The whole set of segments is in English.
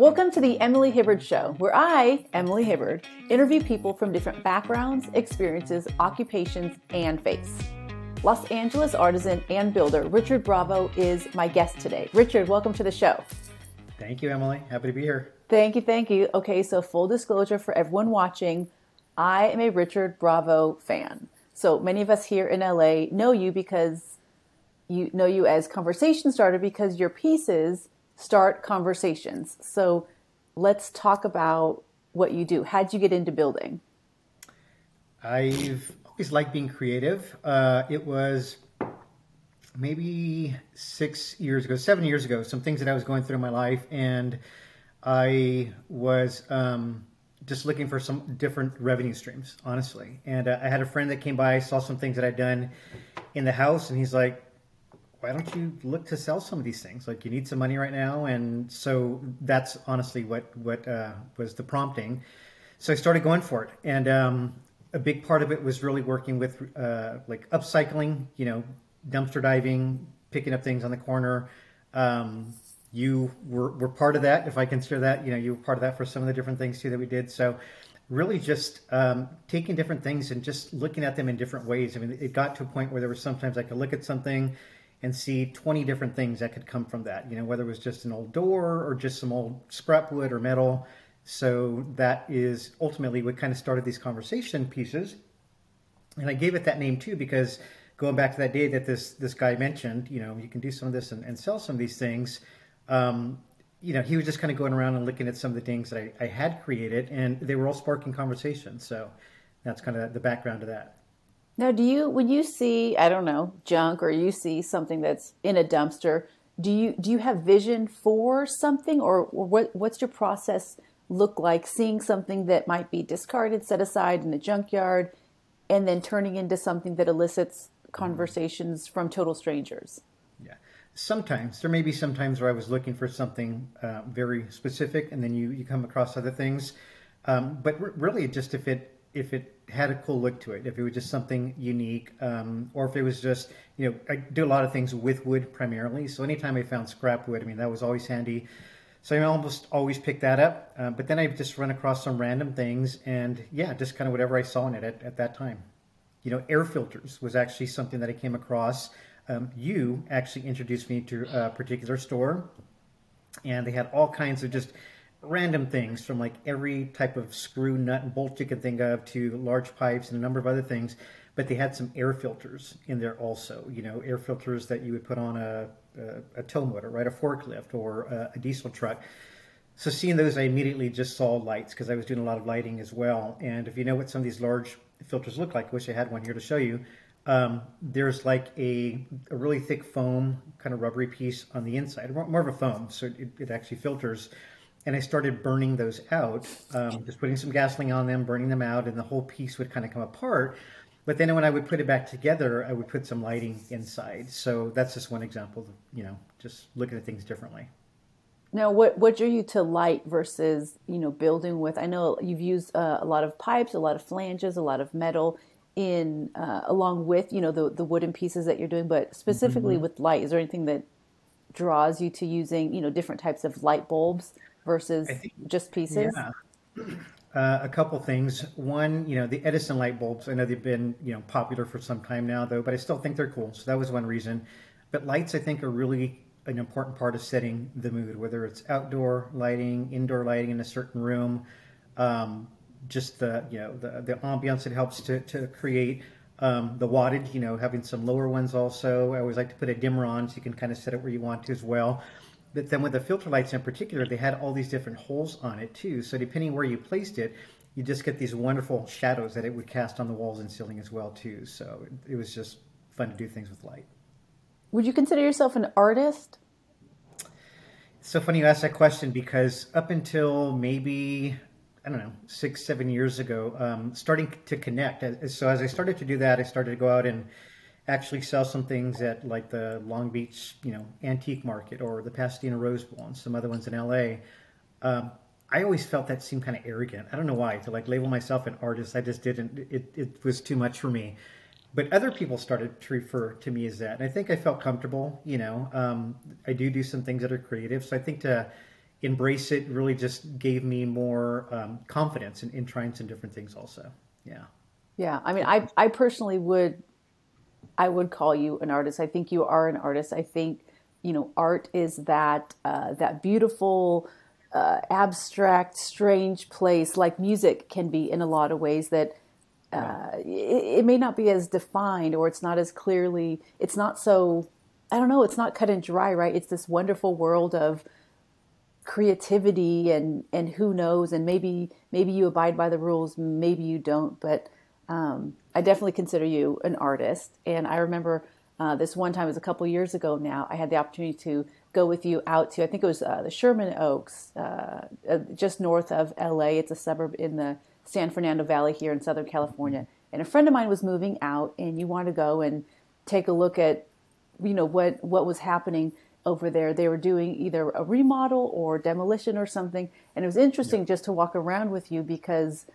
Welcome to the Emily Hibard Show, where I, Emily Hibard, interview people from different backgrounds, experiences, occupations, and faiths. Los Angeles artisan and builder Richard Bravo is my guest today. Richard, welcome to the show. Thank you, Emily. Happy to be here. Thank you, thank you. Okay, so full disclosure for everyone watching, I am a Richard Bravo fan. So many of us here in LA know you because you know you as conversation starter because your pieces start conversations. So let's talk about what you do. How'd you get into building? I've always liked being creative. Uh, it was maybe six years ago, seven years ago, some things that I was going through in my life, and I was um, just looking for some different revenue streams, honestly. And uh, I had a friend that came by, saw some things that I'd done in the house, and he's like, why don't you look to sell some of these things? Like you need some money right now, and so that's honestly what what uh, was the prompting. So I started going for it, and um, a big part of it was really working with uh, like upcycling, you know, dumpster diving, picking up things on the corner. Um, you were, were part of that, if I consider that. You know, you were part of that for some of the different things too that we did. So really just um, taking different things and just looking at them in different ways. I mean, it got to a point where there was sometimes I could look at something and see 20 different things that could come from that, you know, whether it was just an old door or just some old scrap wood or metal. So that is ultimately what kind of started these conversation pieces. And I gave it that name too because going back to that day that this this guy mentioned, you know, you can do some of this and, and sell some of these things. Um, you know, he was just kind of going around and looking at some of the things that I, I had created, and they were all sparking conversation. So that's kind of the background to that. Now, do you when you see I don't know junk or you see something that's in a dumpster, do you do you have vision for something or, or what what's your process look like seeing something that might be discarded, set aside in a junkyard, and then turning into something that elicits conversations from total strangers? Yeah, sometimes there may be some times where I was looking for something uh, very specific, and then you you come across other things. Um, but really, just if it if it had a cool look to it, if it was just something unique, um, or if it was just, you know, I do a lot of things with wood primarily. So anytime I found scrap wood, I mean, that was always handy. So I almost always pick that up. Uh, but then I just run across some random things and yeah, just kind of whatever I saw in it at, at that time. You know, air filters was actually something that I came across. Um, you actually introduced me to a particular store and they had all kinds of just random things from like every type of screw, nut, and bolt you can think of to large pipes and a number of other things. But they had some air filters in there also. You know, air filters that you would put on a, a, a tow motor, right? A forklift or a, a diesel truck. So seeing those, I immediately just saw lights because I was doing a lot of lighting as well. And if you know what some of these large filters look like, I wish I had one here to show you. Um, there's like a, a, really thick foam, kind of rubbery piece on the inside, more of a foam, so it, it actually filters and I started burning those out, um, just putting some gasoline on them, burning them out, and the whole piece would kind of come apart. But then when I would put it back together, I would put some lighting inside. So that's just one example of, you know, just looking at things differently. Now, what, what drew you to light versus, you know, building with? I know you've used uh, a lot of pipes, a lot of flanges, a lot of metal in, uh, along with, you know, the, the wooden pieces that you're doing, but specifically mm-hmm. with light, is there anything that draws you to using, you know, different types of light bulbs? Versus think, just pieces? Yeah. Uh, a couple things. One, you know, the Edison light bulbs. I know they've been, you know, popular for some time now, though, but I still think they're cool. So that was one reason. But lights, I think, are really an important part of setting the mood, whether it's outdoor lighting, indoor lighting in a certain room, um, just the, you know, the, the ambiance it helps to, to create. Um, the wattage, you know, having some lower ones also. I always like to put a dimmer on so you can kind of set it where you want to as well. But then with the filter lights in particular, they had all these different holes on it too. So depending where you placed it, you just get these wonderful shadows that it would cast on the walls and ceiling as well too. So it, was just fun to do things with light. Would you consider yourself an artist? It's so funny you ask that question because up until maybe I don't know six seven years ago, um, starting to connect. So as I started to do that, I started to go out and actually sell some things at like the Long Beach, you know, antique market or the Pasadena Rose Bowl and some other ones in LA. Um, I always felt that seemed kind of arrogant. I don't know why to like label myself an artist. I just didn't. It it was too much for me. But other people started to refer to me as that, and I think I felt comfortable. You know, um, I do do some things that are creative, so I think to embrace it really just gave me more um, confidence in, in trying some different things also yeah yeah i mean i i personally would i would call you an artist. I think you are an artist. I think you know art is that uh, that beautiful uh, abstract strange place. Like music can be in a lot of ways that uh, it, it may not be as defined or it's not as clearly it's not so i don't know it's not cut and dry right? It's this wonderful world of creativity and and who knows? And maybe maybe you abide by the rules maybe you don't but um, i definitely consider you an artist and i remember uh, this one time it was a couple years ago now i had the opportunity to go with you out to i think it was uh, the sherman oaks uh, uh just north of la it's a suburb in the san fernando valley here in southern california and a friend of mine was moving out and you wanted to go and take a look at you know what what was happening over there. They were doing either a remodel or demolition or something. And it was interesting yeah. just to walk around with you because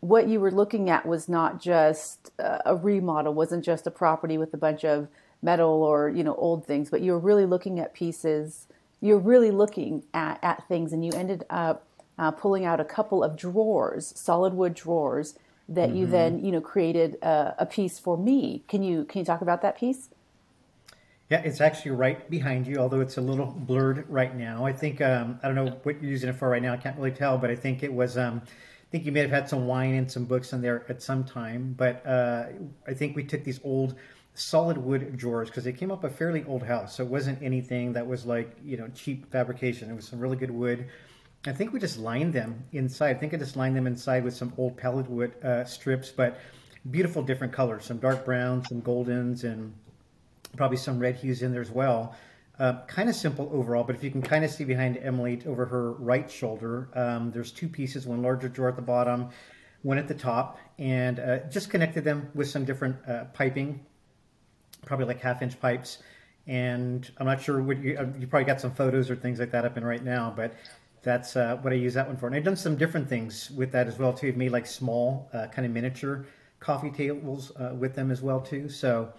what you were looking at was not just a remodel, wasn't just a property with a bunch of metal or, you know, old things, but you were really looking at pieces. You're really looking at, at things and you ended up uh, pulling out a couple of drawers, solid wood drawers that mm-hmm. you then, you know, created a, a piece for me. Can you, can you talk about that piece? Yeah, it's actually right behind you, although it's a little blurred right now. I think um, I don't know what you're using it for right now. I can't really tell, but I think it was. Um, think you may have had some wine and some books in there at some time. But uh, I think we took these old solid wood drawers because they came up a fairly old house, so it wasn't anything that was like you know cheap fabrication. It was some really good wood. I think we just lined them inside. I think I just lined them inside with some old pallet wood uh, strips, but beautiful different colors, some dark browns, some goldens, and probably some red hues in there as well. Uh, kind of simple overall, but if you can kind of see behind Emily over her right shoulder, um, there's two pieces, one larger drawer at the bottom, one at the top, and uh, just connected them with some different uh, piping, probably like half inch pipes. And I'm not sure what you, uh, you probably got some photos or things like that up in right now, but that's uh, what I use that one for. And I've done some different things with that as well too. I've made like small uh, kind of miniature coffee tables with them as well too. So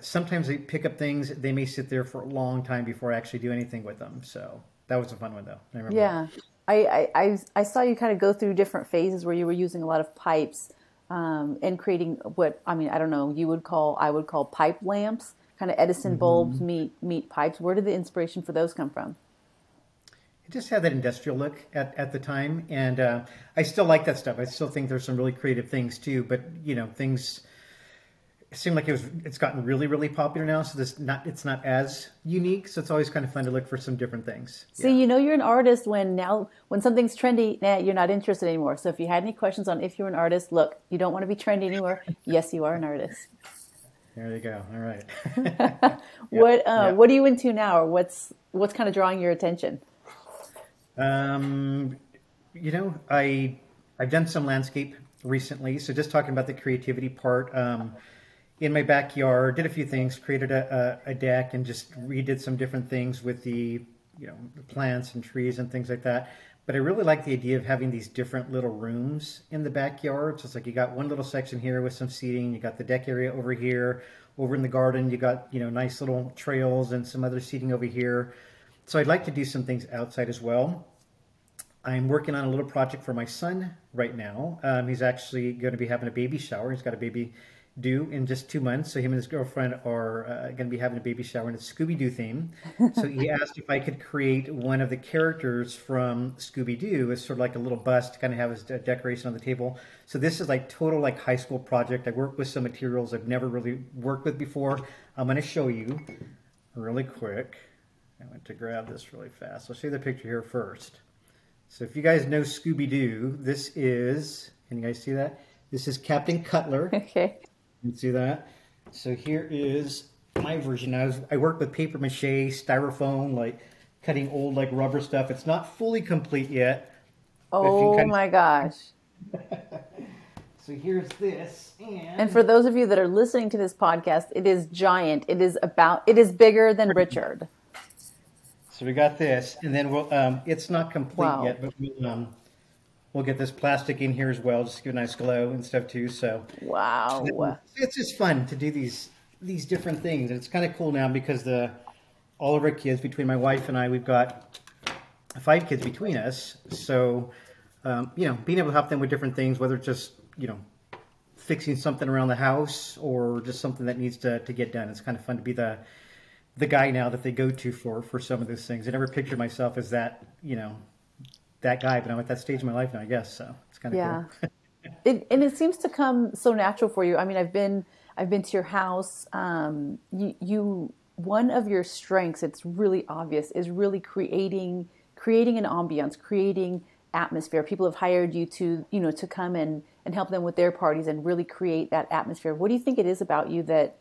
sometimes they pick up things. They may sit there for a long time before I actually do anything with them. So that was a fun one, though. I yeah, I, I I saw you kind of go through different phases where you were using a lot of pipes um, and creating what I mean. I don't know. You would call I would call pipe lamps, kind of Edison mm-hmm. bulbs meet meet pipes. Where did the inspiration for those come from? It just had that industrial look at, at the time, and uh, I still like that stuff. I still think there's some really creative things too. But you know, things it seemed like it was it's gotten really really popular now so this not it's not as unique so it's always kind of fun to look for some different things. See yeah. you know you're an artist when now when something's trendy nah, you're not interested anymore. So if you had any questions on if you're an artist look you don't want to be trendy anymore. Yes you are an artist. There you go. All right. What uh, what are you into now or what's what's kind of drawing your attention? Um you know i i've done some landscape recently so just talking about the creativity part um in my backyard, did a few things, created a, a, a, deck, and just redid some different things with the you know the plants and trees and things like that. But I really like the idea of having these different little rooms in the backyard. So it's like you got one little section here with some seating, you got the deck area over here, over in the garden you got you know nice little trails and some other seating over here. So I'd like to do some things outside as well. I'm working on a little project for my son right now. Um, he's actually going to be having a baby shower. He's got a baby due in just two months. So him and his girlfriend are uh, going to be having a baby shower, in a Scooby Doo theme. so he asked if I could create one of the characters from Scooby Doo as sort of like a little bust, to kind of have as a decoration on the table. So this is like total like high school project. I work with some materials I've never really worked with before. I'm going to show you really quick. I went to grab this really fast. I'll show you the picture here first. So if you guys know Scooby Doo, this is. Can you guys see that? This is Captain Cutler. Okay. You can see that. So here is my version. I, was, I work with paper mache, styrofoam, like cutting old like rubber stuff. It's not fully complete yet. Oh my gosh. so here's this. And... and for those of you that are listening to this podcast, it is giant. It is about, it is bigger than Richard. So we got this, and then we'll. Um, it's not complete wow. yet, but we'll um, We'll get this plastic in here as well, just to give a nice glow and stuff too. So wow, so it's just fun to do these these different things. And it's kind of cool now because the all of our kids, between my wife and I, we've got five kids between us. So, um, you know, being able to help them with different things, whether it's just, you know, fixing something around the house or just something that needs to, to get done. It's kind of fun to be the the guy now that they go to for for some of those things. I never pictured myself as that, you know, that guy, but I'm at that stage in my life now, I guess. So it's kind of yeah. cool. it, and it seems to come so natural for you. I mean, I've been I've been to your house. Um, you, you one of your strengths, it's really obvious, is really creating creating an ambiance, creating atmosphere. People have hired you to you know to come and and help them with their parties and really create that atmosphere. What do you think it is about you that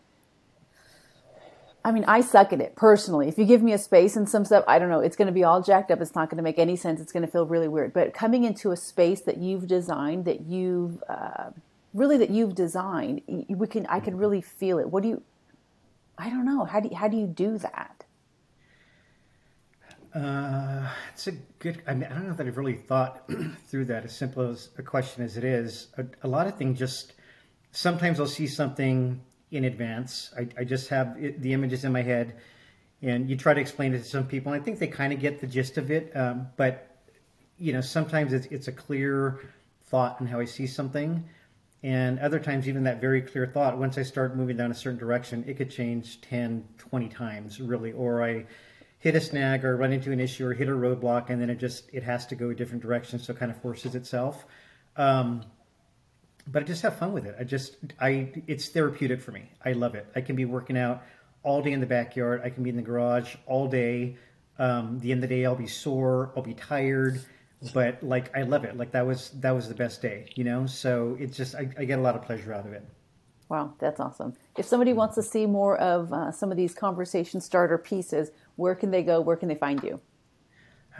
I mean, I suck at it personally. If you give me a space and some stuff, I don't know, it's going to be all jacked up. It's not going to make any sense. It's going to feel really weird. But coming into a space that you've designed, that you've uh, really that you've designed, we can I can really feel it. What do you? I don't know. How do you, how do you do that? Uh, it's a good. I, mean, I don't know that I've really thought through that. As simple as a question as it is, a, a lot of things just. Sometimes I'll see something in advance. I, I just have it, the images in my head, and you try to explain it to some people. And I think they kind of get the gist of it, um, but you know, sometimes it's, it's a clear thought on how I see something. And other times, even that very clear thought, once I start moving down a certain direction, it could change 10, 20 times, really. Or I hit a snag or run into an issue or hit a roadblock, and then it just, it has to go a different direction. So it kind of forces itself. Um, but I just have fun with it. I just I it's therapeutic for me. I love it. I can be working out all day in the backyard. I can be in the garage all day. Um, the end of the day, I'll be sore. I'll be tired, but like I love it. Like that was that was the best day, you know. So it's just I, I get a lot of pleasure out of it. Wow, that's awesome. If somebody wants to see more of uh, some of these conversation starter pieces, where can they go? Where can they find you?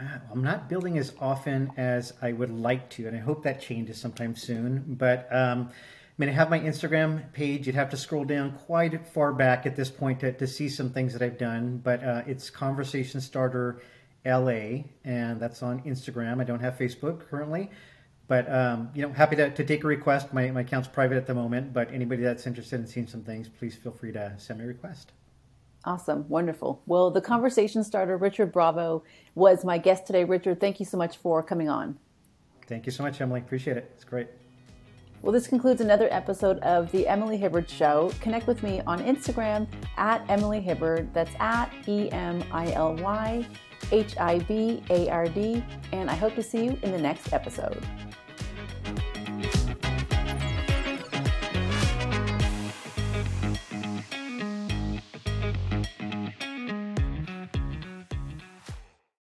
I'm not building as often as I would like to, and I hope that changes sometime soon. But um, I mean, I have my Instagram page. You'd have to scroll down quite far back at this point to, to see some things that I've done. But uh, it's Conversation Starter LA, and that's on Instagram. I don't have Facebook currently. But um, you know, happy to, to take a request. My, my account's private at the moment, but anybody that's interested in seeing some things, please feel free to send me a request. Awesome. Wonderful. Well, the conversation starter, Richard Bravo, was my guest today. Richard, thank you so much for coming on. Thank you so much, Emily. Appreciate it. It's great. Well, this concludes another episode of The Emily Hibard Show. Connect with me on Instagram at Emily Hibard. That's at E M I L Y H I B A R D. And I hope to see you in the next episode.